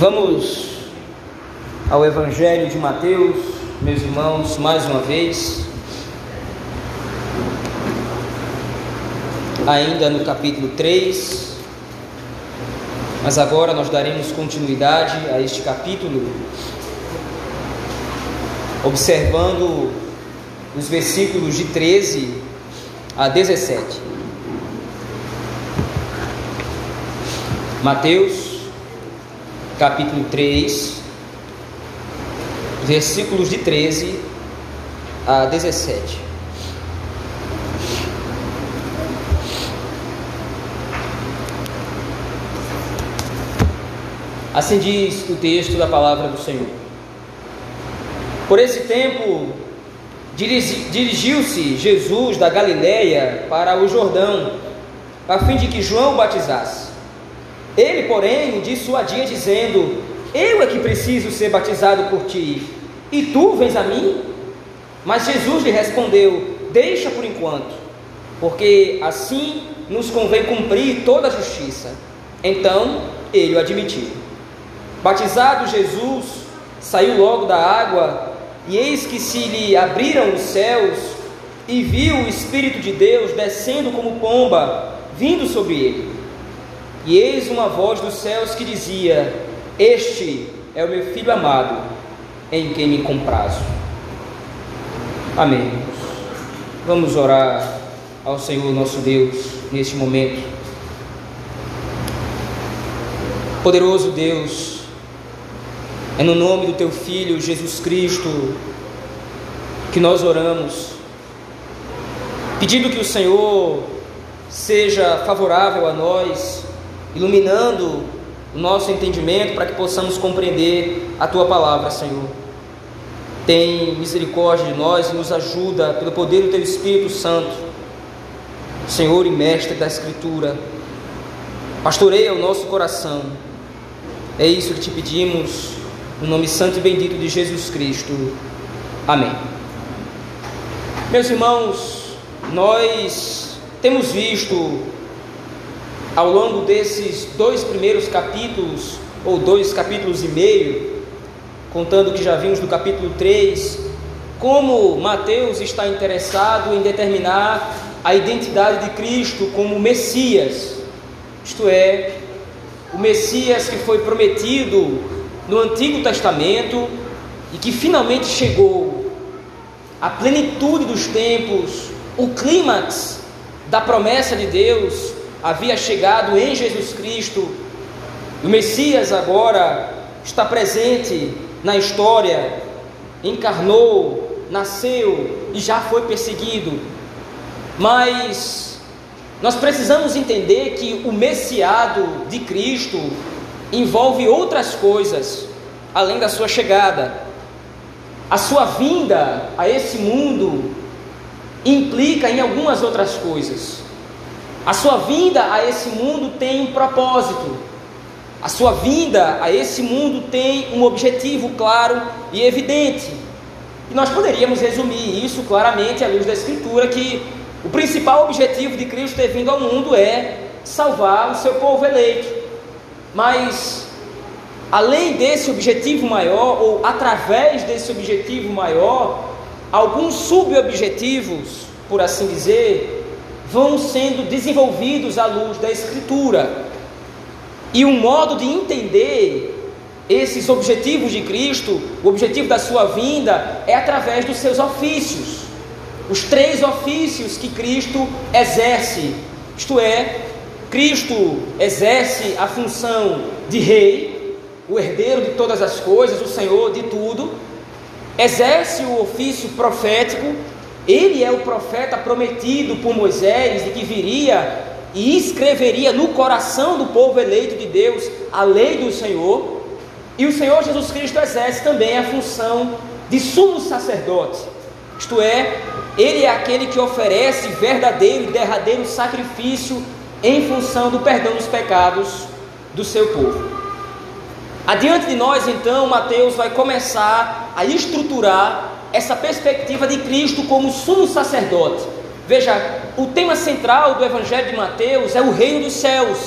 Vamos ao Evangelho de Mateus, meus irmãos, mais uma vez. Ainda no capítulo 3, mas agora nós daremos continuidade a este capítulo, observando os versículos de 13 a 17. Mateus capítulo 3, versículos de 13 a 17. Assim diz o texto da palavra do Senhor. Por esse tempo, dirigiu-se Jesus da Galiléia para o Jordão, a fim de que João batizasse. Ele, porém, dissuadia, dizendo: Eu é que preciso ser batizado por ti, e tu vens a mim? Mas Jesus lhe respondeu: Deixa por enquanto, porque assim nos convém cumprir toda a justiça. Então ele o admitiu. Batizado Jesus, saiu logo da água, e eis que se lhe abriram os céus, e viu o Espírito de Deus descendo como pomba, vindo sobre ele. E eis uma voz dos céus que dizia: Este é o meu filho amado, em quem me comprazo. Amém. Vamos orar ao Senhor nosso Deus neste momento. Poderoso Deus, é no nome do teu filho Jesus Cristo que nós oramos, pedindo que o Senhor seja favorável a nós iluminando o nosso entendimento para que possamos compreender a tua palavra, Senhor. Tem misericórdia de nós e nos ajuda pelo poder do teu Espírito Santo, Senhor e Mestre da Escritura. Pastoreia o nosso coração. É isso que te pedimos, no nome santo e bendito de Jesus Cristo. Amém. Meus irmãos, nós temos visto ao longo desses dois primeiros capítulos, ou dois capítulos e meio, contando que já vimos do capítulo 3, como Mateus está interessado em determinar a identidade de Cristo como Messias, isto é, o Messias que foi prometido no Antigo Testamento e que finalmente chegou. À plenitude dos tempos, o clímax da promessa de Deus havia chegado em Jesus Cristo. O Messias agora está presente na história, encarnou, nasceu e já foi perseguido. Mas nós precisamos entender que o messiado de Cristo envolve outras coisas além da sua chegada. A sua vinda a esse mundo implica em algumas outras coisas. A sua vinda a esse mundo tem um propósito. A sua vinda a esse mundo tem um objetivo claro e evidente. E nós poderíamos resumir isso claramente à luz da Escritura, que o principal objetivo de Cristo ter vindo ao mundo é salvar o seu povo eleito. Mas, além desse objetivo maior, ou através desse objetivo maior, alguns subobjetivos, por assim dizer, vão sendo desenvolvidos à luz da Escritura. E um modo de entender esses objetivos de Cristo, o objetivo da sua vinda, é através dos seus ofícios. Os três ofícios que Cristo exerce, isto é, Cristo exerce a função de rei, o herdeiro de todas as coisas, o Senhor de tudo, exerce o ofício profético, ele é o profeta prometido por Moisés de que viria e escreveria no coração do povo eleito de Deus a lei do Senhor. E o Senhor Jesus Cristo exerce também a função de sumo sacerdote, isto é, ele é aquele que oferece verdadeiro e derradeiro sacrifício em função do perdão dos pecados do seu povo. Adiante de nós, então, Mateus vai começar a estruturar essa perspectiva de Cristo como sumo sacerdote. Veja, o tema central do Evangelho de Mateus é o reino dos céus,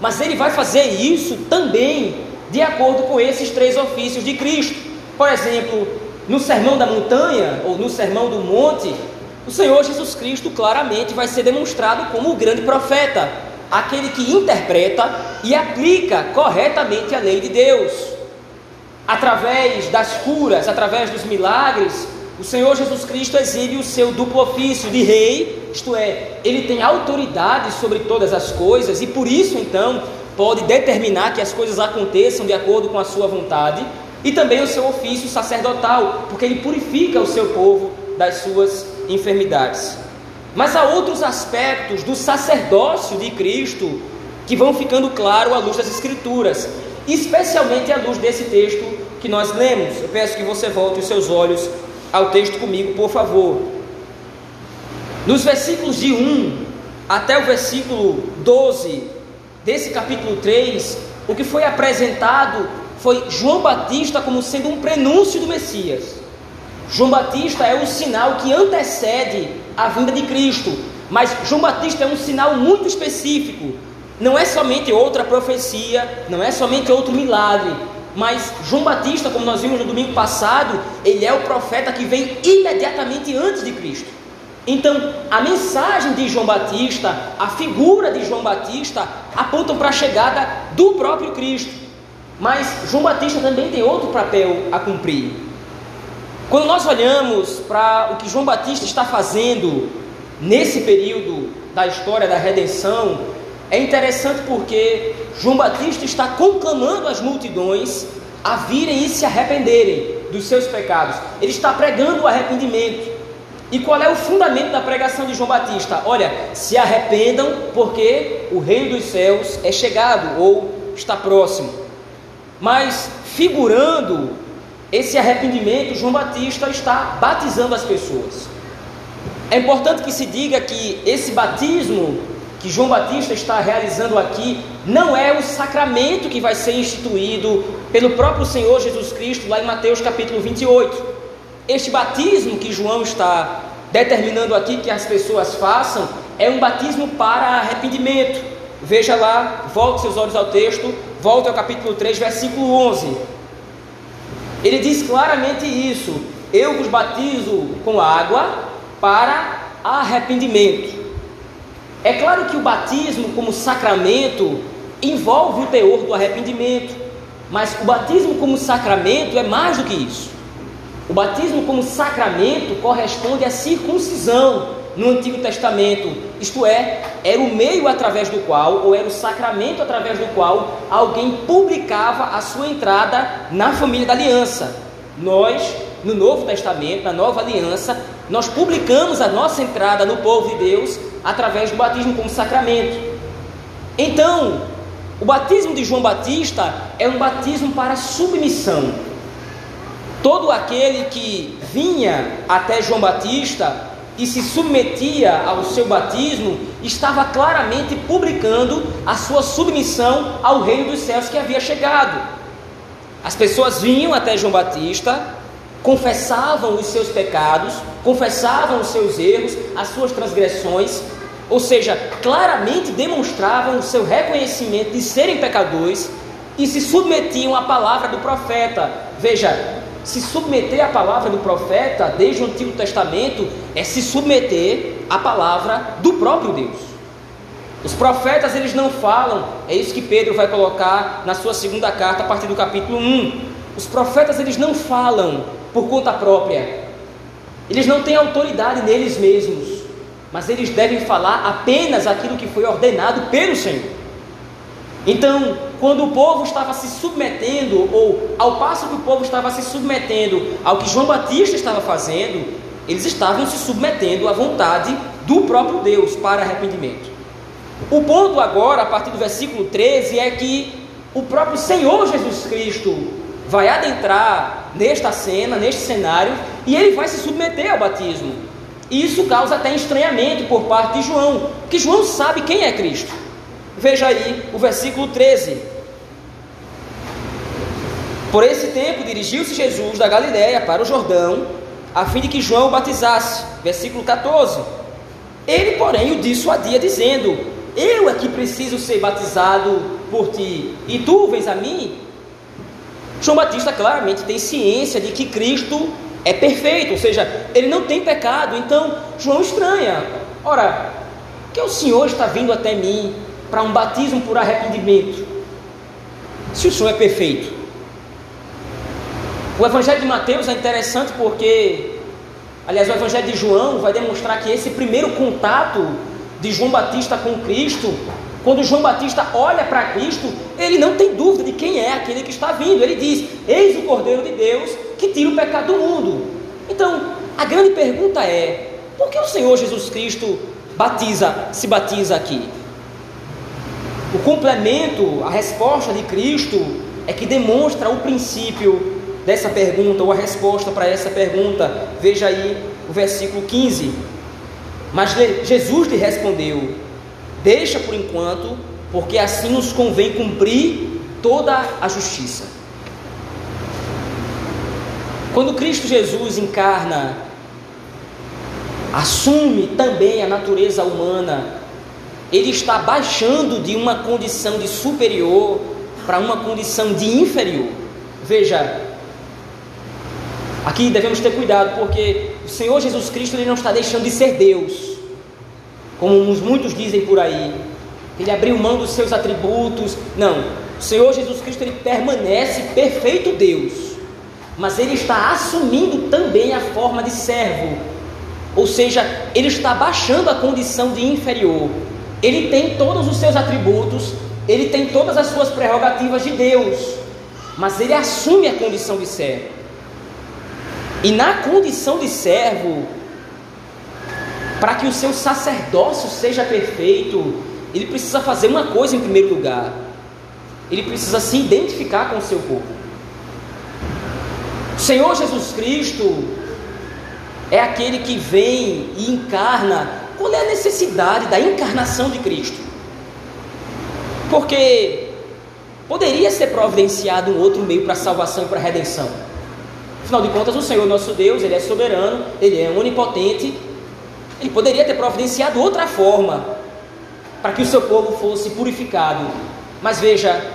mas ele vai fazer isso também de acordo com esses três ofícios de Cristo. Por exemplo, no Sermão da Montanha ou no Sermão do Monte, o Senhor Jesus Cristo claramente vai ser demonstrado como o grande profeta, aquele que interpreta e aplica corretamente a lei de Deus. Através das curas, através dos milagres, o Senhor Jesus Cristo exibe o seu duplo ofício de rei, isto é, ele tem autoridade sobre todas as coisas e por isso então pode determinar que as coisas aconteçam de acordo com a sua vontade, e também o seu ofício sacerdotal, porque ele purifica o seu povo das suas enfermidades. Mas há outros aspectos do sacerdócio de Cristo que vão ficando claro à luz das Escrituras, especialmente à luz desse texto que nós lemos. Eu peço que você volte os seus olhos ao texto comigo, por favor. Nos versículos de 1 até o versículo 12 desse capítulo 3, o que foi apresentado foi João Batista como sendo um prenúncio do Messias. João Batista é o sinal que antecede a vinda de Cristo, mas João Batista é um sinal muito específico. Não é somente outra profecia, não é somente outro milagre, mas João Batista, como nós vimos no domingo passado, ele é o profeta que vem imediatamente antes de Cristo. Então, a mensagem de João Batista, a figura de João Batista, apontam para a chegada do próprio Cristo. Mas João Batista também tem outro papel a cumprir. Quando nós olhamos para o que João Batista está fazendo nesse período da história da redenção, é interessante porque João Batista está conclamando as multidões a virem e se arrependerem dos seus pecados. Ele está pregando o arrependimento. E qual é o fundamento da pregação de João Batista? Olha, se arrependam porque o reino dos céus é chegado ou está próximo. Mas figurando esse arrependimento, João Batista está batizando as pessoas. É importante que se diga que esse batismo que João Batista está realizando aqui não é o sacramento que vai ser instituído pelo próprio Senhor Jesus Cristo lá em Mateus capítulo 28. Este batismo que João está determinando aqui que as pessoas façam é um batismo para arrependimento. Veja lá, volte seus olhos ao texto, volte ao capítulo 3, versículo 11. Ele diz claramente isso: Eu vos batizo com água para arrependimento. É claro que o batismo, como sacramento, envolve o teor do arrependimento, mas o batismo como sacramento é mais do que isso. O batismo como sacramento corresponde à circuncisão no Antigo Testamento, isto é, era o meio através do qual, ou era o sacramento através do qual, alguém publicava a sua entrada na família da aliança. Nós, no Novo Testamento, na Nova Aliança, nós publicamos a nossa entrada no povo de Deus através do batismo como sacramento. Então, o batismo de João Batista é um batismo para submissão. Todo aquele que vinha até João Batista e se submetia ao seu batismo estava claramente publicando a sua submissão ao reino dos céus que havia chegado. As pessoas vinham até João Batista, confessavam os seus pecados, confessavam os seus erros, as suas transgressões, ou seja, claramente demonstravam o seu reconhecimento de serem pecadores e se submetiam à palavra do profeta. Veja, se submeter à palavra do profeta desde o Antigo Testamento é se submeter à palavra do próprio Deus. Os profetas eles não falam, é isso que Pedro vai colocar na sua segunda carta a partir do capítulo 1. Os profetas eles não falam por conta própria. Eles não têm autoridade neles mesmos, mas eles devem falar apenas aquilo que foi ordenado pelo Senhor. Então, quando o povo estava se submetendo, ou ao passo que o povo estava se submetendo ao que João Batista estava fazendo, eles estavam se submetendo à vontade do próprio Deus para arrependimento. O ponto agora, a partir do versículo 13, é que o próprio Senhor Jesus Cristo vai adentrar nesta cena, neste cenário, e ele vai se submeter ao batismo. E isso causa até estranhamento por parte de João, que João sabe quem é Cristo. Veja aí o versículo 13. Por esse tempo dirigiu-se Jesus da Galiléia para o Jordão, a fim de que João o batizasse. Versículo 14. Ele, porém, o dissuadia, dizendo: Eu é que preciso ser batizado por ti, e tu vens a mim? João Batista claramente tem ciência de que Cristo é perfeito, ou seja, ele não tem pecado. Então, João estranha. Ora, que o Senhor está vindo até mim para um batismo por arrependimento? Se o Senhor é perfeito. O Evangelho de Mateus é interessante porque, aliás, o Evangelho de João vai demonstrar que esse primeiro contato de João Batista com Cristo, quando João Batista olha para Cristo, ele não tem dúvida de quem é aquele que está vindo. Ele diz: Eis o Cordeiro de Deus que tira o pecado do mundo. Então, a grande pergunta é: por que o Senhor Jesus Cristo batiza, se batiza aqui? O complemento, a resposta de Cristo é que demonstra o princípio dessa pergunta, ou a resposta para essa pergunta. Veja aí o versículo 15. Mas Jesus lhe respondeu: Deixa por enquanto, porque assim nos convém cumprir toda a justiça. Quando Cristo Jesus encarna, assume também a natureza humana, ele está baixando de uma condição de superior para uma condição de inferior. Veja, aqui devemos ter cuidado, porque o Senhor Jesus Cristo ele não está deixando de ser Deus, como muitos dizem por aí. Ele abriu mão dos seus atributos. Não, o Senhor Jesus Cristo ele permanece perfeito Deus mas ele está assumindo também a forma de servo, ou seja, ele está baixando a condição de inferior. Ele tem todos os seus atributos, ele tem todas as suas prerrogativas de Deus, mas ele assume a condição de servo. E na condição de servo, para que o seu sacerdócio seja perfeito, ele precisa fazer uma coisa em primeiro lugar: ele precisa se identificar com o seu povo. O Senhor Jesus Cristo é aquele que vem e encarna. Qual é a necessidade da encarnação de Cristo? Porque poderia ser providenciado um outro meio para a salvação e para a redenção. Afinal de contas, o Senhor nosso Deus, Ele é soberano, Ele é onipotente. Ele poderia ter providenciado outra forma para que o seu povo fosse purificado. Mas veja,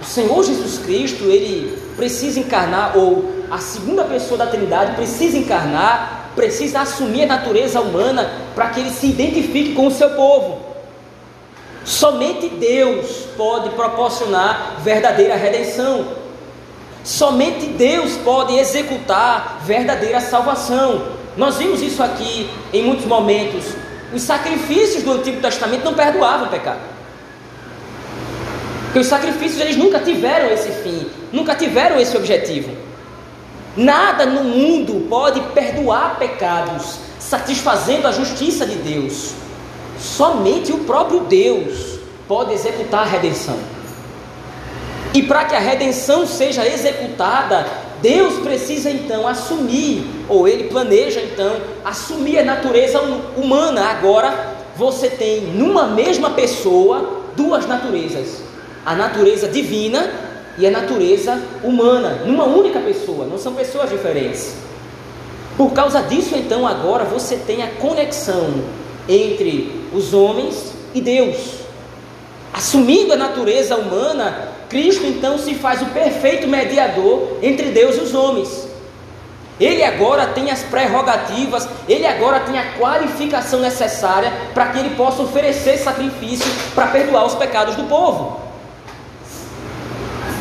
o Senhor Jesus Cristo, Ele precisa encarnar, ou a segunda pessoa da Trindade precisa encarnar, precisa assumir a natureza humana para que ele se identifique com o seu povo. Somente Deus pode proporcionar verdadeira redenção. Somente Deus pode executar verdadeira salvação. Nós vimos isso aqui em muitos momentos. Os sacrifícios do Antigo Testamento não perdoavam o pecado. Porque os sacrifícios eles nunca tiveram esse fim, nunca tiveram esse objetivo. Nada no mundo pode perdoar pecados, satisfazendo a justiça de Deus. Somente o próprio Deus pode executar a redenção. E para que a redenção seja executada, Deus precisa então assumir, ou ele planeja então assumir a natureza humana. Agora você tem numa mesma pessoa duas naturezas: a natureza divina e a natureza humana, numa única pessoa, não são pessoas diferentes. Por causa disso, então, agora você tem a conexão entre os homens e Deus. Assumindo a natureza humana, Cristo então se faz o perfeito mediador entre Deus e os homens. Ele agora tem as prerrogativas, ele agora tem a qualificação necessária para que ele possa oferecer sacrifício para perdoar os pecados do povo.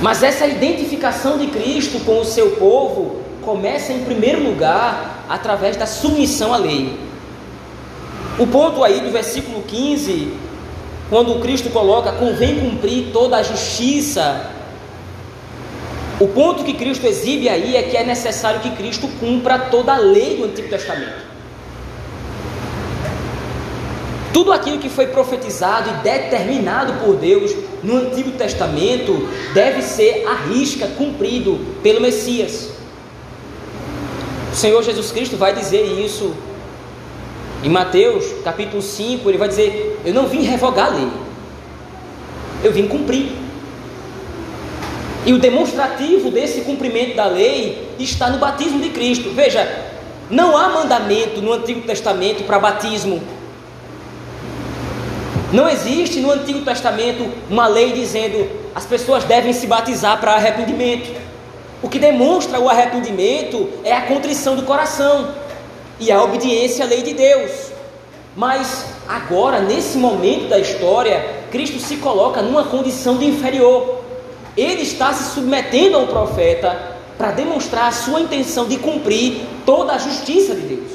Mas essa identificação de Cristo com o seu povo começa em primeiro lugar através da submissão à lei. O ponto aí do versículo 15, quando Cristo coloca, convém cumprir toda a justiça. O ponto que Cristo exibe aí é que é necessário que Cristo cumpra toda a lei do Antigo Testamento. Tudo aquilo que foi profetizado e determinado por Deus no Antigo Testamento deve ser à risca cumprido pelo Messias. O Senhor Jesus Cristo vai dizer isso em Mateus capítulo 5, ele vai dizer: Eu não vim revogar a lei, eu vim cumprir. E o demonstrativo desse cumprimento da lei está no batismo de Cristo. Veja, não há mandamento no Antigo Testamento para batismo não existe no Antigo Testamento uma lei dizendo as pessoas devem se batizar para arrependimento. O que demonstra o arrependimento é a contrição do coração e a obediência à lei de Deus. Mas agora, nesse momento da história, Cristo se coloca numa condição de inferior. Ele está se submetendo ao profeta para demonstrar a sua intenção de cumprir toda a justiça de Deus.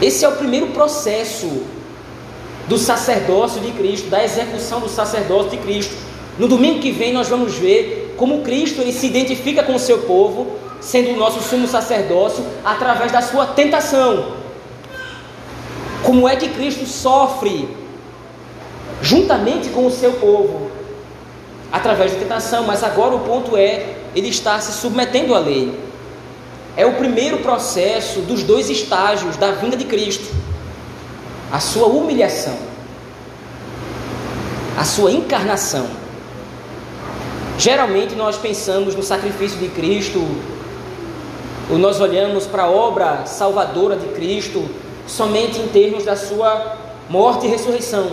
Esse é o primeiro processo do sacerdócio de Cristo, da execução do sacerdócio de Cristo. No domingo que vem nós vamos ver como Cristo ele se identifica com o seu povo, sendo o nosso sumo sacerdócio, através da sua tentação. Como é que Cristo sofre juntamente com o seu povo através da tentação, mas agora o ponto é ele está se submetendo à lei. É o primeiro processo dos dois estágios da vinda de Cristo: a sua humilhação, a sua encarnação. Geralmente nós pensamos no sacrifício de Cristo, ou nós olhamos para a obra salvadora de Cristo somente em termos da sua morte e ressurreição.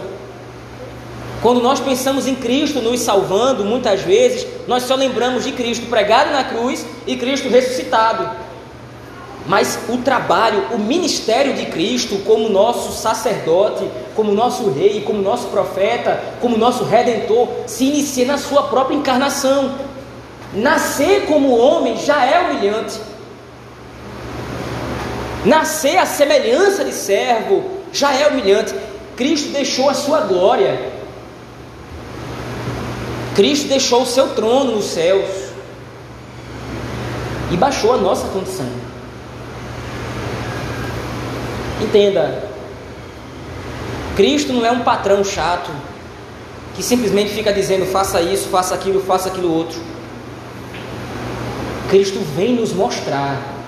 Quando nós pensamos em Cristo nos salvando, muitas vezes nós só lembramos de Cristo pregado na cruz e Cristo ressuscitado. Mas o trabalho, o ministério de Cristo, como nosso sacerdote, como nosso rei, como nosso profeta, como nosso redentor, se inicia na sua própria encarnação. Nascer como homem já é humilhante. Nascer à semelhança de servo já é humilhante. Cristo deixou a sua glória. Cristo deixou o seu trono nos céus e baixou a nossa condição. Entenda, Cristo não é um patrão chato que simplesmente fica dizendo faça isso, faça aquilo, faça aquilo outro. Cristo vem nos mostrar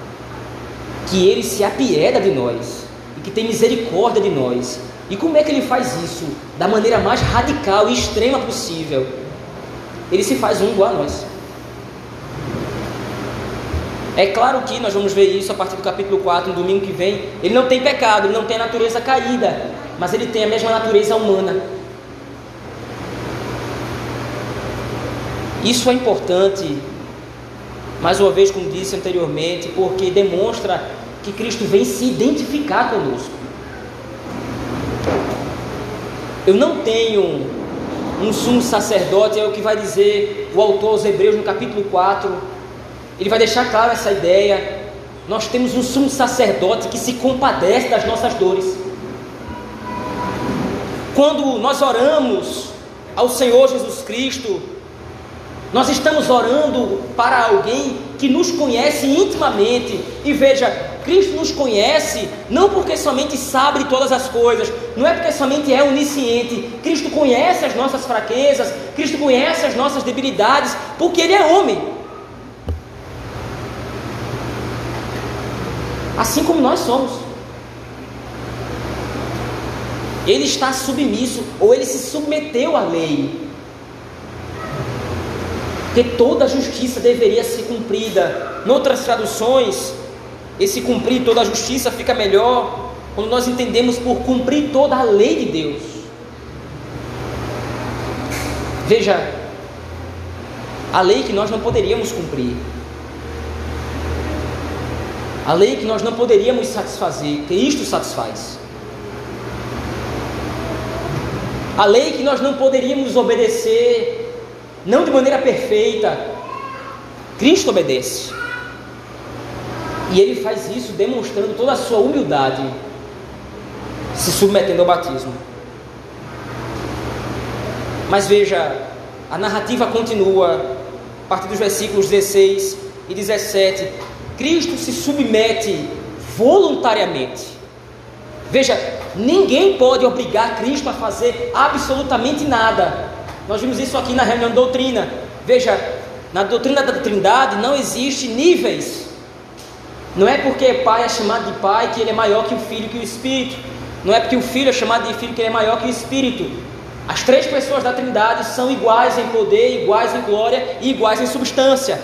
que ele se apieda de nós e que tem misericórdia de nós. E como é que ele faz isso? Da maneira mais radical e extrema possível. Ele se faz um igual a nós. É claro que nós vamos ver isso a partir do capítulo 4, no domingo que vem. Ele não tem pecado, ele não tem natureza caída, mas ele tem a mesma natureza humana. Isso é importante, mais uma vez, como disse anteriormente, porque demonstra que Cristo vem se identificar conosco. Eu não tenho um sumo sacerdote, é o que vai dizer o autor aos Hebreus no capítulo 4 ele vai deixar claro essa ideia. Nós temos um sumo sacerdote que se compadece das nossas dores. Quando nós oramos ao Senhor Jesus Cristo, nós estamos orando para alguém que nos conhece intimamente. E veja, Cristo nos conhece não porque somente sabe todas as coisas, não é porque somente é onisciente. Cristo conhece as nossas fraquezas, Cristo conhece as nossas debilidades, porque Ele é homem. assim como nós somos. Ele está submisso, ou ele se submeteu à lei. Porque toda a justiça deveria ser cumprida. Noutras traduções, esse cumprir toda a justiça fica melhor quando nós entendemos por cumprir toda a lei de Deus. Veja, a lei que nós não poderíamos cumprir. A lei que nós não poderíamos satisfazer, Cristo satisfaz. A lei que nós não poderíamos obedecer, não de maneira perfeita, Cristo obedece. E ele faz isso demonstrando toda a sua humildade, se submetendo ao batismo. Mas veja, a narrativa continua, a partir dos versículos 16 e 17, Cristo se submete voluntariamente. Veja, ninguém pode obrigar Cristo a fazer absolutamente nada. Nós vimos isso aqui na reunião de doutrina. Veja, na doutrina da Trindade não existe níveis. Não é porque pai é chamado de pai que ele é maior que o filho que o espírito. Não é porque o filho é chamado de filho que ele é maior que o espírito. As três pessoas da Trindade são iguais em poder, iguais em glória e iguais em substância.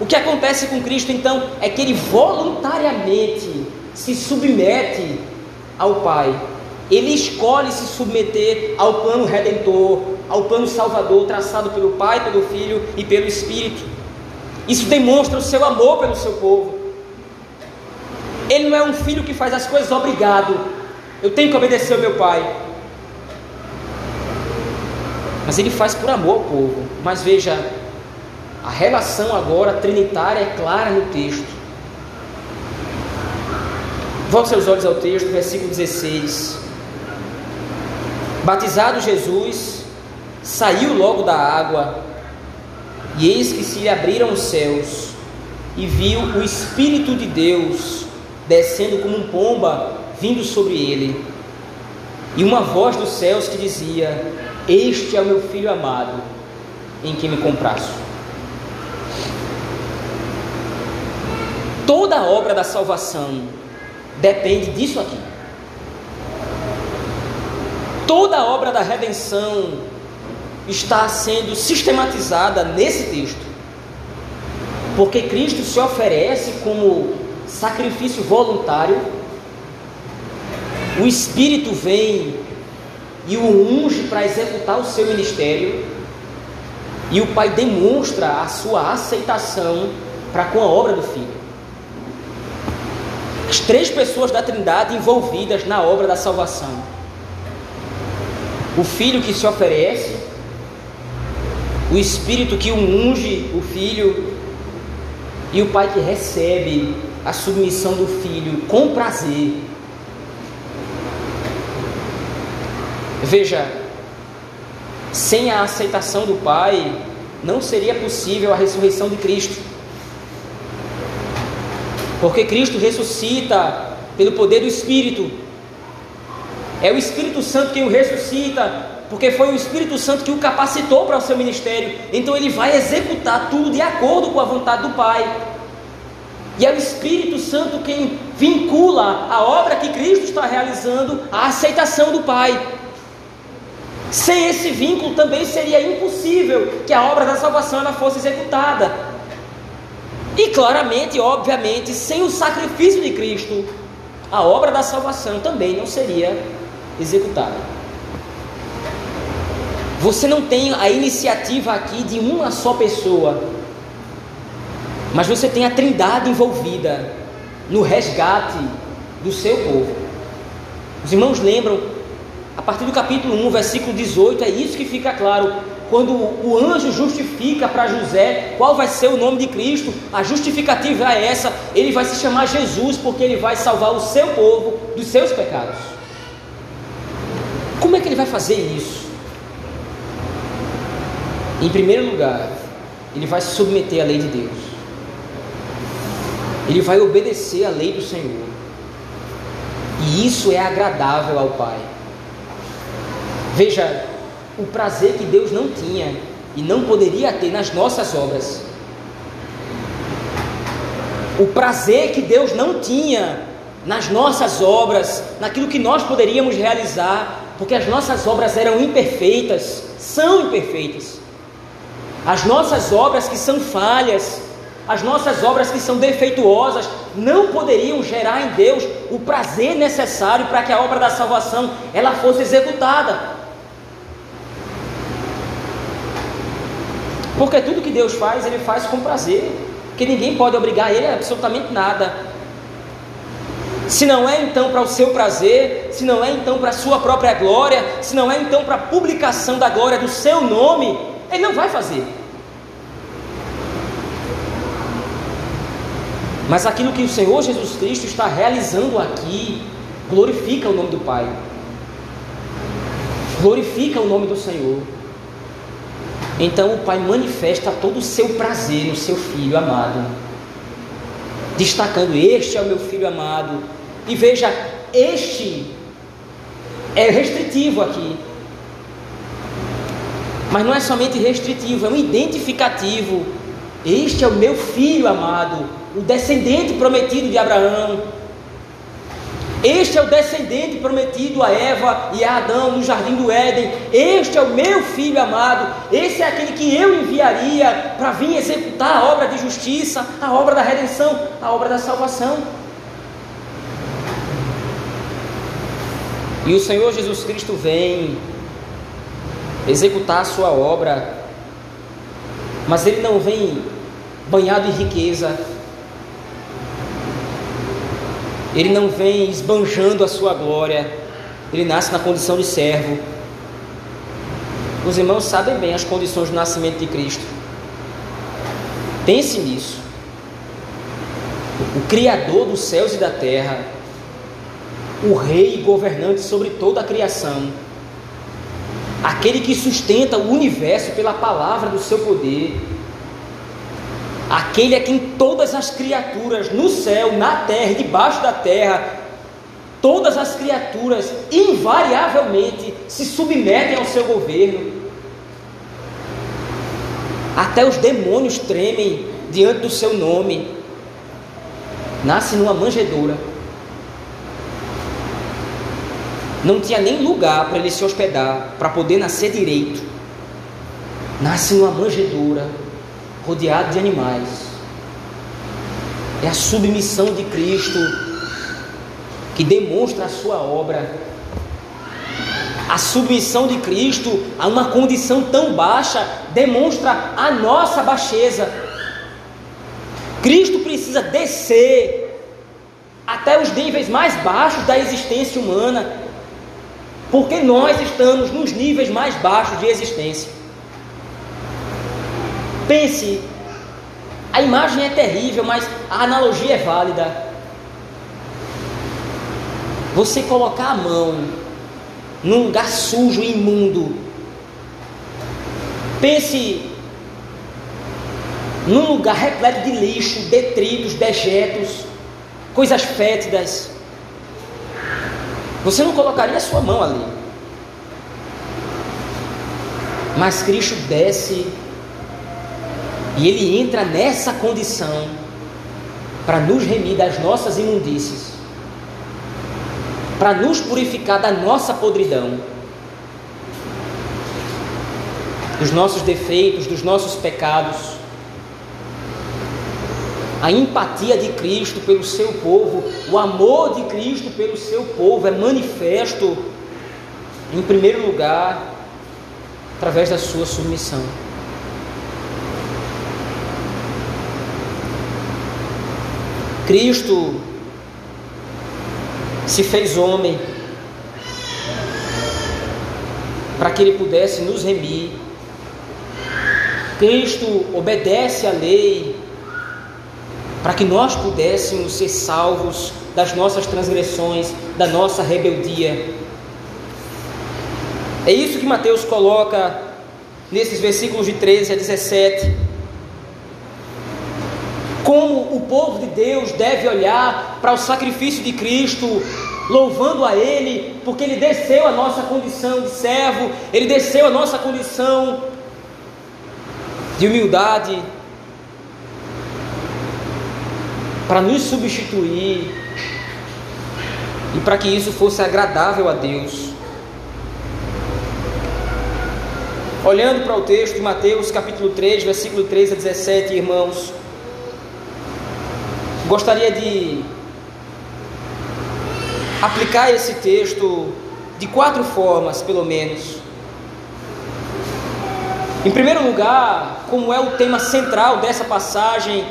O que acontece com Cristo então é que ele voluntariamente se submete ao Pai. Ele escolhe se submeter ao plano redentor, ao plano salvador traçado pelo Pai, pelo Filho e pelo Espírito. Isso demonstra o seu amor pelo seu povo. Ele não é um filho que faz as coisas obrigado. Eu tenho que obedecer ao meu pai. Mas ele faz por amor ao povo. Mas veja, a relação agora trinitária é clara no texto. Volte seus olhos ao texto, versículo 16. Batizado Jesus, saiu logo da água, e eis que se abriram os céus, e viu o Espírito de Deus descendo como um pomba vindo sobre ele. E uma voz dos céus que dizia: Este é o meu filho amado, em quem me compraço. Toda a obra da salvação depende disso aqui. Toda a obra da redenção está sendo sistematizada nesse texto. Porque Cristo se oferece como sacrifício voluntário, o Espírito vem e o unge para executar o seu ministério, e o Pai demonstra a sua aceitação para com a obra do Filho. As três pessoas da Trindade envolvidas na obra da salvação: o Filho que se oferece, o Espírito que unge, o Filho, e o Pai que recebe a submissão do Filho com prazer. Veja, sem a aceitação do Pai, não seria possível a ressurreição de Cristo. Porque Cristo ressuscita pelo poder do Espírito. É o Espírito Santo quem o ressuscita, porque foi o Espírito Santo que o capacitou para o seu ministério. Então ele vai executar tudo de acordo com a vontade do Pai. E é o Espírito Santo quem vincula a obra que Cristo está realizando à aceitação do Pai. Sem esse vínculo também seria impossível que a obra da salvação ela fosse executada. E claramente, obviamente, sem o sacrifício de Cristo, a obra da salvação também não seria executada. Você não tem a iniciativa aqui de uma só pessoa, mas você tem a trindade envolvida no resgate do seu povo. Os irmãos lembram, a partir do capítulo 1, versículo 18, é isso que fica claro quando o anjo justifica para José qual vai ser o nome de Cristo, a justificativa é essa: ele vai se chamar Jesus, porque ele vai salvar o seu povo dos seus pecados. Como é que ele vai fazer isso? Em primeiro lugar, ele vai se submeter à lei de Deus, ele vai obedecer à lei do Senhor, e isso é agradável ao Pai. Veja, o prazer que Deus não tinha e não poderia ter nas nossas obras. O prazer que Deus não tinha nas nossas obras, naquilo que nós poderíamos realizar, porque as nossas obras eram imperfeitas, são imperfeitas. As nossas obras que são falhas, as nossas obras que são defeituosas, não poderiam gerar em Deus o prazer necessário para que a obra da salvação ela fosse executada. Porque tudo que Deus faz, Ele faz com prazer. Porque ninguém pode obrigar Ele a absolutamente nada. Se não é então para o seu prazer, se não é então para a sua própria glória, se não é então para a publicação da glória do seu nome, Ele não vai fazer. Mas aquilo que o Senhor Jesus Cristo está realizando aqui, glorifica o nome do Pai, glorifica o nome do Senhor. Então o pai manifesta todo o seu prazer no seu filho amado, destacando: Este é o meu filho amado. E veja, este é restritivo aqui. Mas não é somente restritivo, é um identificativo. Este é o meu filho amado, o descendente prometido de Abraão, este é o descendente prometido a Eva e a Adão no jardim do Éden. Este é o meu filho amado. Esse é aquele que eu enviaria para vir executar a obra de justiça, a obra da redenção, a obra da salvação. E o Senhor Jesus Cristo vem executar a sua obra, mas ele não vem banhado em riqueza. Ele não vem esbanjando a sua glória, ele nasce na condição de servo. Os irmãos sabem bem as condições do nascimento de Cristo. Pense nisso. O Criador dos céus e da terra, o Rei governante sobre toda a criação, aquele que sustenta o universo pela palavra do seu poder, aquele a quem todas as criaturas no céu, na terra debaixo da terra, todas as criaturas invariavelmente se submetem ao seu governo. Até os demônios tremem diante do seu nome. Nasce numa manjedoura. Não tinha nem lugar para ele se hospedar, para poder nascer direito. Nasce numa manjedoura, rodeado de animais. É a submissão de Cristo que demonstra a sua obra a submissão de Cristo a uma condição tão baixa demonstra a nossa baixeza. Cristo precisa descer até os níveis mais baixos da existência humana, porque nós estamos nos níveis mais baixos de existência. Pense, a imagem é terrível, mas a analogia é válida. Você colocar a mão num lugar sujo imundo. Pense num lugar repleto de lixo, detritos, dejetos, coisas fétidas. Você não colocaria a sua mão ali. Mas Cristo desce e ele entra nessa condição para nos remir das nossas imundícies para nos purificar da nossa podridão, dos nossos defeitos, dos nossos pecados. A empatia de Cristo pelo seu povo, o amor de Cristo pelo seu povo é manifesto, em primeiro lugar, através da sua submissão. Cristo se fez homem para que ele pudesse nos remir. Cristo obedece à lei para que nós pudéssemos ser salvos das nossas transgressões, da nossa rebeldia. É isso que Mateus coloca nesses versículos de 13 a 17. Como o povo de Deus deve olhar para o sacrifício de Cristo louvando a Ele, porque Ele desceu a nossa condição de servo, Ele desceu a nossa condição de humildade, para nos substituir e para que isso fosse agradável a Deus. Olhando para o texto de Mateus capítulo 3, versículo 3 a 17, irmãos, gostaria de aplicar esse texto de quatro formas, pelo menos. Em primeiro lugar, como é o tema central dessa passagem,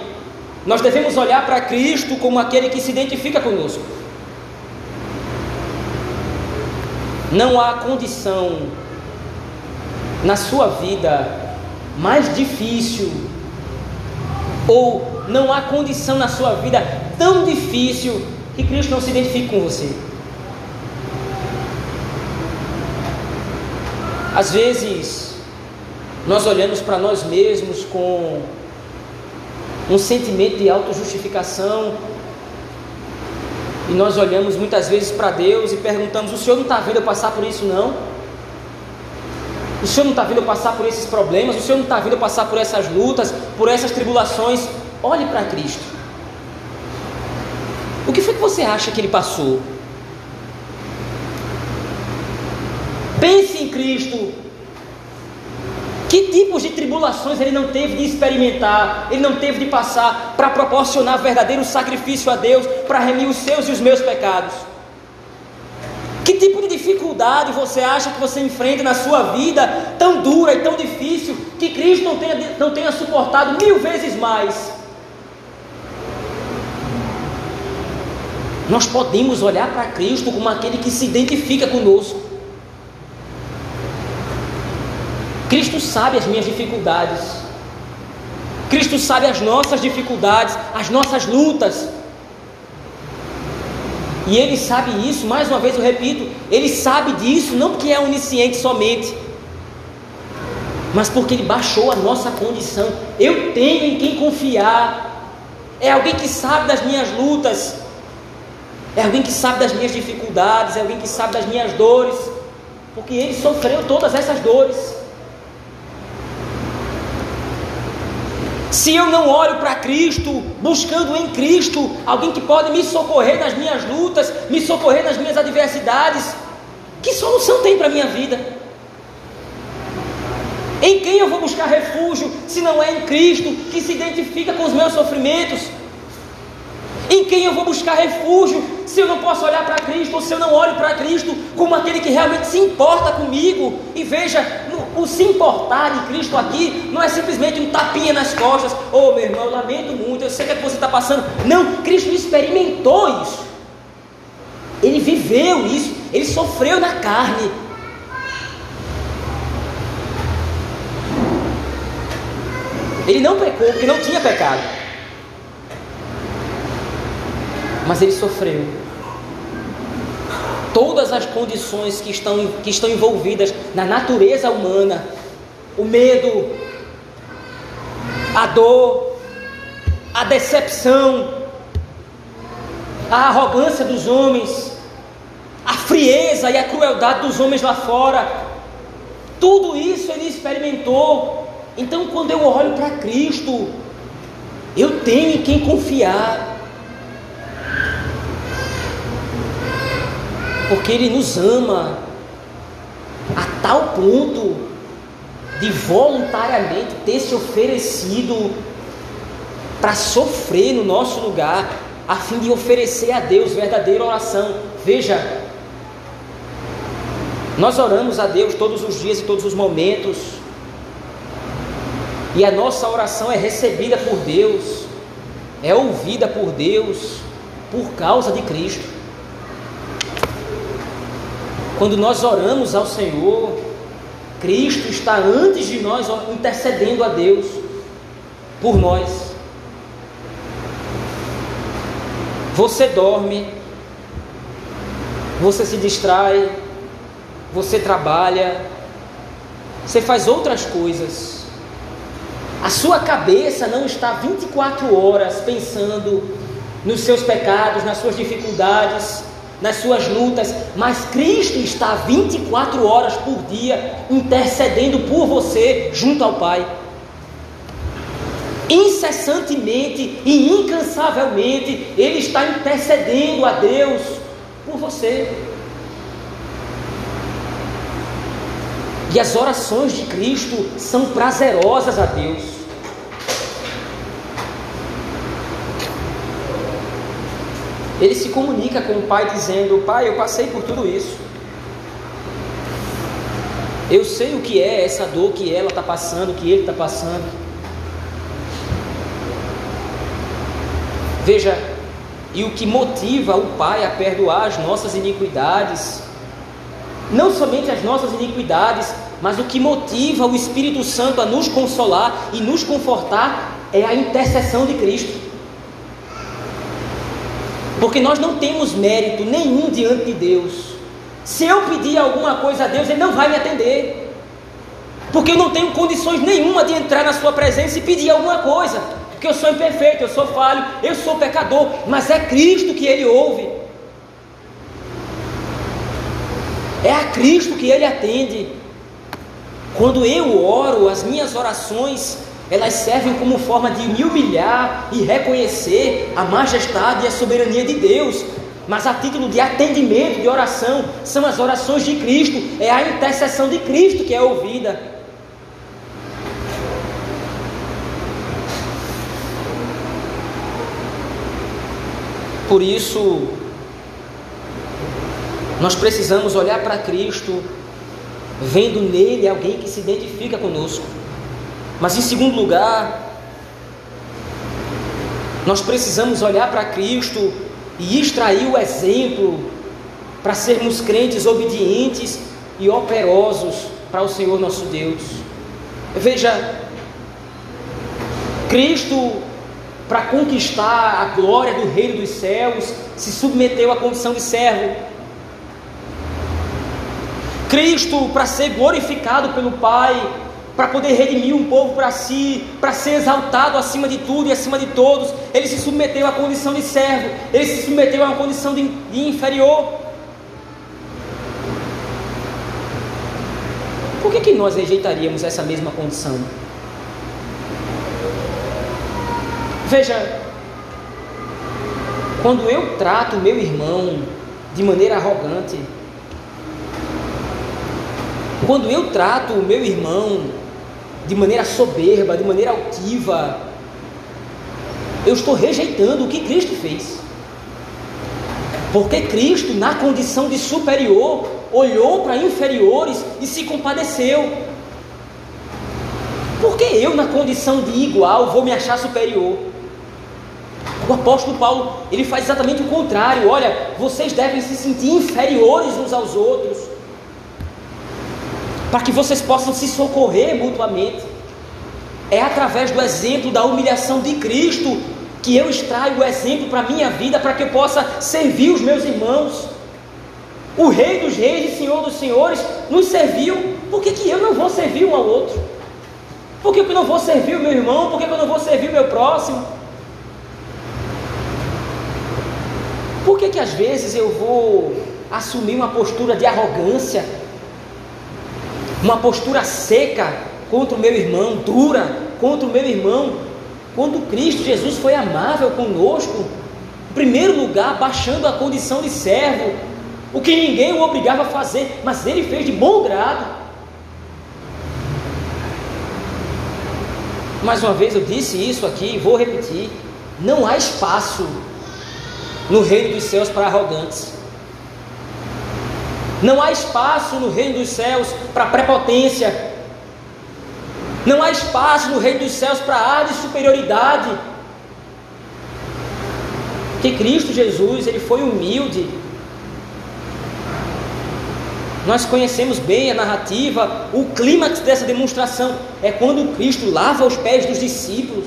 nós devemos olhar para Cristo como aquele que se identifica conosco. Não há condição na sua vida mais difícil, ou não há condição na sua vida tão difícil que Cristo não se identifique com você. Às vezes, nós olhamos para nós mesmos com um sentimento de autojustificação e nós olhamos muitas vezes para Deus e perguntamos: O Senhor não está vendo eu passar por isso, não? O Senhor não está vendo eu passar por esses problemas? O Senhor não está vendo eu passar por essas lutas, por essas tribulações? Olhe para Cristo. O que foi que você acha que ele passou? Pense em Cristo. Que tipos de tribulações ele não teve de experimentar, ele não teve de passar para proporcionar verdadeiro sacrifício a Deus, para remir os seus e os meus pecados? Que tipo de dificuldade você acha que você enfrenta na sua vida tão dura e tão difícil que Cristo não tenha, não tenha suportado mil vezes mais. Nós podemos olhar para Cristo como aquele que se identifica conosco. Cristo sabe as minhas dificuldades. Cristo sabe as nossas dificuldades, as nossas lutas. E Ele sabe isso, mais uma vez eu repito, Ele sabe disso, não porque é onisciente somente, mas porque Ele baixou a nossa condição. Eu tenho em quem confiar, é alguém que sabe das minhas lutas, é alguém que sabe das minhas dificuldades, é alguém que sabe das minhas dores, porque Ele sofreu todas essas dores. Se eu não olho para Cristo, buscando em Cristo alguém que pode me socorrer nas minhas lutas, me socorrer nas minhas adversidades, que solução tem para a minha vida? Em quem eu vou buscar refúgio se não é em Cristo que se identifica com os meus sofrimentos? Em quem eu vou buscar refúgio se eu não posso olhar para Cristo ou se eu não olho para Cristo como aquele que realmente se importa comigo? E veja, o se importar em Cristo aqui não é simplesmente um tapinha nas costas, oh meu irmão, eu lamento muito, eu sei que, é que você está passando. Não, Cristo experimentou isso, ele viveu isso, ele sofreu na carne. Ele não pecou porque não tinha pecado mas ele sofreu. Todas as condições que estão, que estão envolvidas na natureza humana, o medo, a dor, a decepção, a arrogância dos homens, a frieza e a crueldade dos homens lá fora, tudo isso ele experimentou. Então, quando eu olho para Cristo, eu tenho em quem confiar. Porque Ele nos ama a tal ponto de voluntariamente ter se oferecido para sofrer no nosso lugar, a fim de oferecer a Deus verdadeira oração. Veja, nós oramos a Deus todos os dias e todos os momentos, e a nossa oração é recebida por Deus, é ouvida por Deus, por causa de Cristo. Quando nós oramos ao Senhor, Cristo está antes de nós intercedendo a Deus por nós. Você dorme, você se distrai, você trabalha, você faz outras coisas. A sua cabeça não está 24 horas pensando nos seus pecados, nas suas dificuldades, nas suas lutas, mas Cristo está 24 horas por dia intercedendo por você junto ao Pai. Incessantemente e incansavelmente, Ele está intercedendo a Deus por você. E as orações de Cristo são prazerosas a Deus. Ele se comunica com o pai dizendo: Pai, eu passei por tudo isso. Eu sei o que é essa dor que ela está passando, que ele está passando. Veja, e o que motiva o Pai a perdoar as nossas iniquidades, não somente as nossas iniquidades, mas o que motiva o Espírito Santo a nos consolar e nos confortar é a intercessão de Cristo. Porque nós não temos mérito nenhum diante de Deus. Se eu pedir alguma coisa a Deus, Ele não vai me atender. Porque eu não tenho condições nenhuma de entrar na Sua presença e pedir alguma coisa. Porque eu sou imperfeito, eu sou falho, eu sou pecador. Mas é Cristo que Ele ouve. É a Cristo que Ele atende. Quando eu oro, as minhas orações elas servem como forma de me humilhar e reconhecer a majestade e a soberania de Deus. Mas a título de atendimento, de oração, são as orações de Cristo, é a intercessão de Cristo que é ouvida. Por isso, nós precisamos olhar para Cristo, vendo nele alguém que se identifica conosco. Mas em segundo lugar, nós precisamos olhar para Cristo e extrair o exemplo para sermos crentes obedientes e operosos para o Senhor nosso Deus. Veja, Cristo, para conquistar a glória do reino dos céus, se submeteu à condição de servo. Cristo, para ser glorificado pelo Pai, para poder redimir um povo para si, para ser exaltado acima de tudo e acima de todos, ele se submeteu à condição de servo, ele se submeteu a uma condição de, inferior. Por que, que nós rejeitaríamos essa mesma condição? Veja, quando eu trato meu irmão de maneira arrogante, quando eu trato o meu irmão de maneira soberba, de maneira altiva, eu estou rejeitando o que Cristo fez. Porque Cristo, na condição de superior, olhou para inferiores e se compadeceu. Porque eu, na condição de igual, vou me achar superior? O apóstolo Paulo, ele faz exatamente o contrário. Olha, vocês devem se sentir inferiores uns aos outros, para que vocês possam se socorrer mutuamente. É através do exemplo da humilhação de Cristo que eu extraio o exemplo para a minha vida, para que eu possa servir os meus irmãos. O Rei dos Reis e Senhor dos Senhores nos serviu, por que, que eu não vou servir um ao outro? Por que, que eu não vou servir o meu irmão? Por que, que eu não vou servir o meu próximo? Por que, que às vezes eu vou assumir uma postura de arrogância, uma postura seca contra o meu irmão, dura contra o meu irmão, quando Cristo Jesus foi amável conosco, em primeiro lugar, baixando a condição de servo, o que ninguém o obrigava a fazer, mas ele fez de bom grado. Mais uma vez eu disse isso aqui e vou repetir: não há espaço no reino dos céus para arrogantes. Não há espaço no reino dos céus para prepotência. Não há espaço no reino dos céus para ar de superioridade. Que Cristo Jesus, ele foi humilde. Nós conhecemos bem a narrativa, o clímax dessa demonstração é quando Cristo lava os pés dos discípulos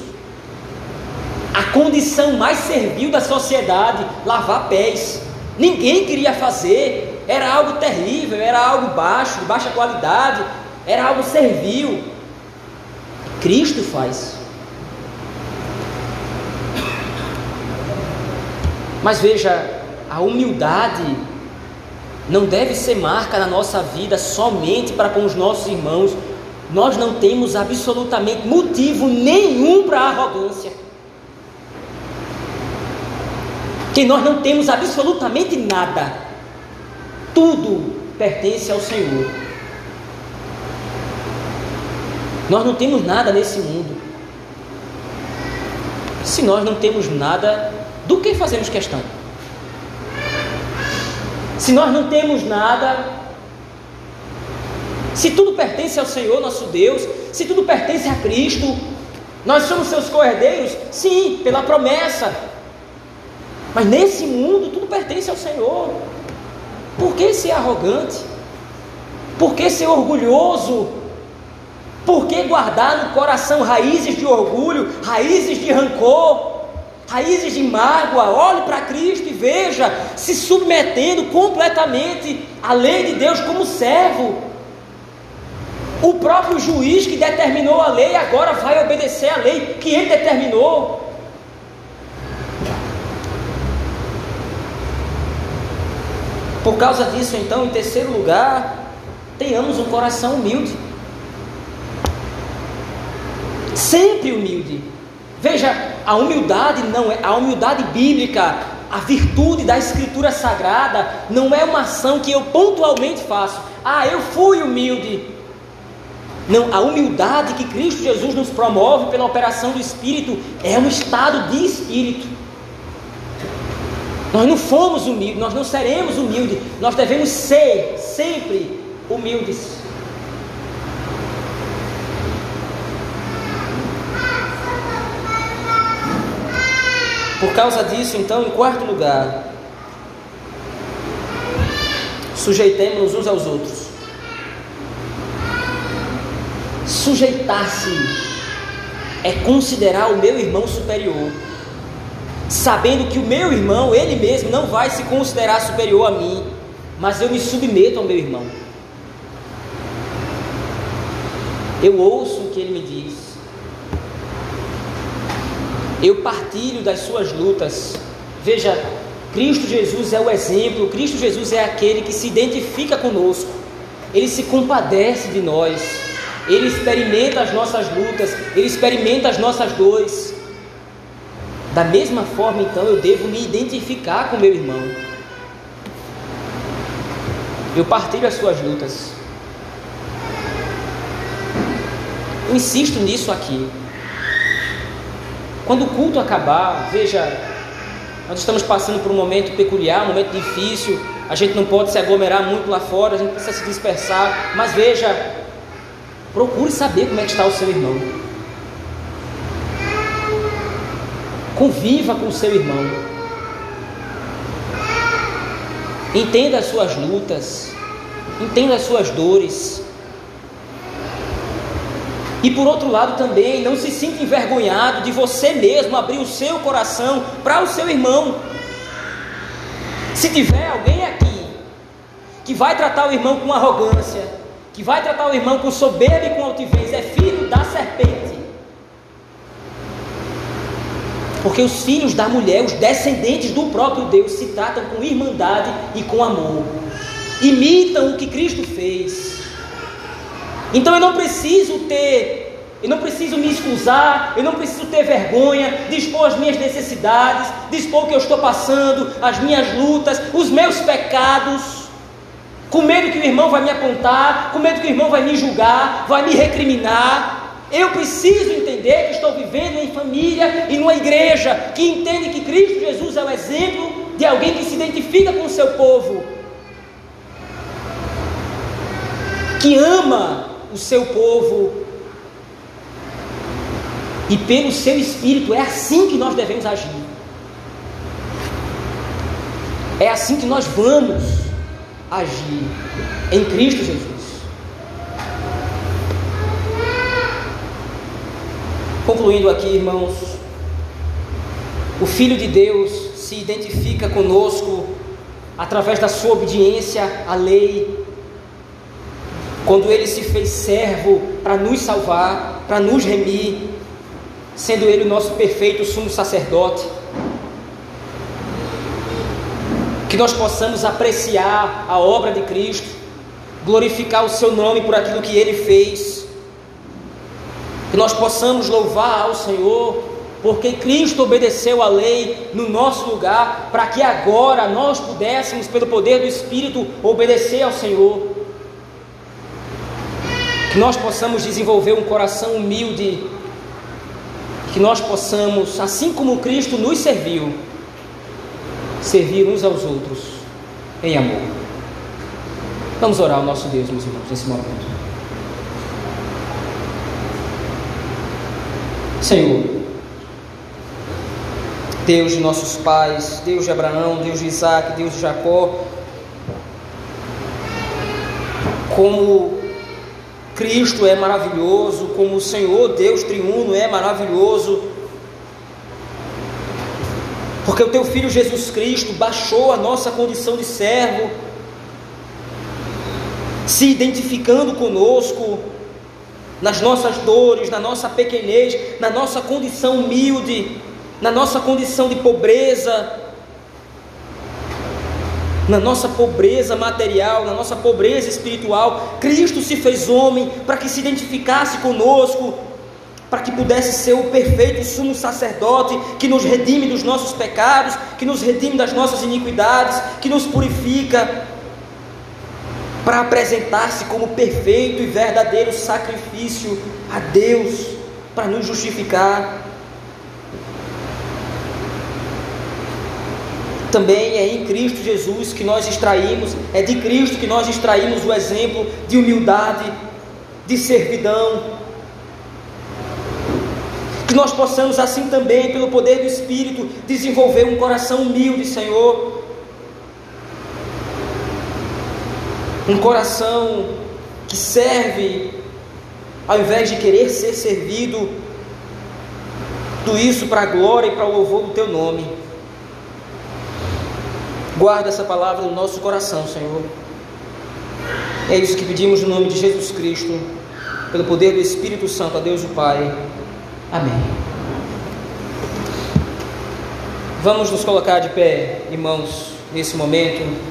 a condição mais servil da sociedade, lavar pés. Ninguém queria fazer, era algo terrível, era algo baixo, de baixa qualidade, era algo servil. Cristo faz. Mas veja, a humildade não deve ser marca na nossa vida somente para com os nossos irmãos. Nós não temos absolutamente motivo nenhum para arrogância. que nós não temos absolutamente nada, tudo pertence ao Senhor. Nós não temos nada nesse mundo. Se nós não temos nada, do que fazemos questão? Se nós não temos nada, se tudo pertence ao Senhor nosso Deus, se tudo pertence a Cristo, nós somos seus cordeiros, sim, pela promessa, mas nesse mundo tudo pertence ao Senhor. Por que ser arrogante? Por que ser orgulhoso? Por que guardar no coração raízes de orgulho, raízes de rancor, raízes de mágoa? Olhe para Cristo e veja, se submetendo completamente à lei de Deus como servo. O próprio juiz que determinou a lei agora vai obedecer a lei que ele determinou. Por causa disso, então, em terceiro lugar, tenhamos um coração humilde. Sempre humilde. Veja, a humildade não é a humildade bíblica, a virtude da escritura sagrada não é uma ação que eu pontualmente faço. Ah, eu fui humilde. Não, a humildade que Cristo Jesus nos promove pela operação do Espírito é um estado de espírito. Nós não fomos humildes, nós não seremos humildes, nós devemos ser sempre humildes. Por causa disso, então, em quarto lugar, sujeitemos-nos uns aos outros. Sujeitar-se é considerar o meu irmão superior sabendo que o meu irmão, ele mesmo, não vai se considerar superior a mim, mas eu me submeto ao meu irmão. Eu ouço o que ele me diz, eu partilho das suas lutas. Veja, Cristo Jesus é o exemplo, Cristo Jesus é aquele que se identifica conosco, ele se compadece de nós, ele experimenta as nossas lutas, ele experimenta as nossas dores. Da mesma forma, então, eu devo me identificar com meu irmão. Eu partilho as suas lutas. Eu insisto nisso aqui. Quando o culto acabar, veja, nós estamos passando por um momento peculiar, um momento difícil, a gente não pode se aglomerar muito lá fora, a gente precisa se dispersar, mas veja, procure saber como é que está o seu irmão. Conviva com o seu irmão. Entenda as suas lutas, entenda as suas dores. E por outro lado também, não se sinta envergonhado de você mesmo abrir o seu coração para o seu irmão. Se tiver alguém aqui que vai tratar o irmão com arrogância, que vai tratar o irmão com soberba e com altivez, é filho da serpente. Porque os filhos da mulher, os descendentes do próprio Deus, se tratam com irmandade e com amor. Imitam o que Cristo fez. Então eu não preciso ter, eu não preciso me excusar, eu não preciso ter vergonha, dispor as minhas necessidades, dispor o que eu estou passando, as minhas lutas, os meus pecados, com medo que o irmão vai me apontar, com medo que o irmão vai me julgar, vai me recriminar. Eu preciso entender que estou vivendo em família e numa igreja que entende que Cristo Jesus é o exemplo de alguém que se identifica com o seu povo, que ama o seu povo. E pelo seu espírito, é assim que nós devemos agir. É assim que nós vamos agir em Cristo Jesus. Concluindo aqui, irmãos, o Filho de Deus se identifica conosco através da sua obediência à lei, quando ele se fez servo para nos salvar, para nos remir, sendo ele o nosso perfeito sumo sacerdote, que nós possamos apreciar a obra de Cristo, glorificar o seu nome por aquilo que ele fez, que nós possamos louvar ao Senhor, porque Cristo obedeceu a lei no nosso lugar, para que agora nós pudéssemos, pelo poder do Espírito, obedecer ao Senhor. Que nós possamos desenvolver um coração humilde, que nós possamos, assim como Cristo nos serviu, servir uns aos outros em amor. Vamos orar ao nosso Deus, meus irmãos, nesse momento. Senhor, Deus de nossos pais, Deus de Abraão, Deus de Isaac, Deus de Jacó, como Cristo é maravilhoso, como o Senhor Deus triuno é maravilhoso. Porque o teu filho Jesus Cristo baixou a nossa condição de servo, se identificando conosco nas nossas dores, na nossa pequenez, na nossa condição humilde, na nossa condição de pobreza, na nossa pobreza material, na nossa pobreza espiritual, Cristo se fez homem para que se identificasse conosco, para que pudesse ser o perfeito sumo sacerdote que nos redime dos nossos pecados, que nos redime das nossas iniquidades, que nos purifica, para apresentar-se como perfeito e verdadeiro sacrifício a Deus, para nos justificar. Também é em Cristo Jesus que nós extraímos, é de Cristo que nós extraímos o exemplo de humildade, de servidão. Que nós possamos, assim também, pelo poder do Espírito, desenvolver um coração humilde, Senhor. Um coração que serve, ao invés de querer ser servido, tudo isso para a glória e para o louvor do Teu nome. Guarda essa palavra no nosso coração, Senhor. É isso que pedimos no nome de Jesus Cristo, pelo poder do Espírito Santo, a Deus o Pai. Amém. Vamos nos colocar de pé, irmãos, nesse momento.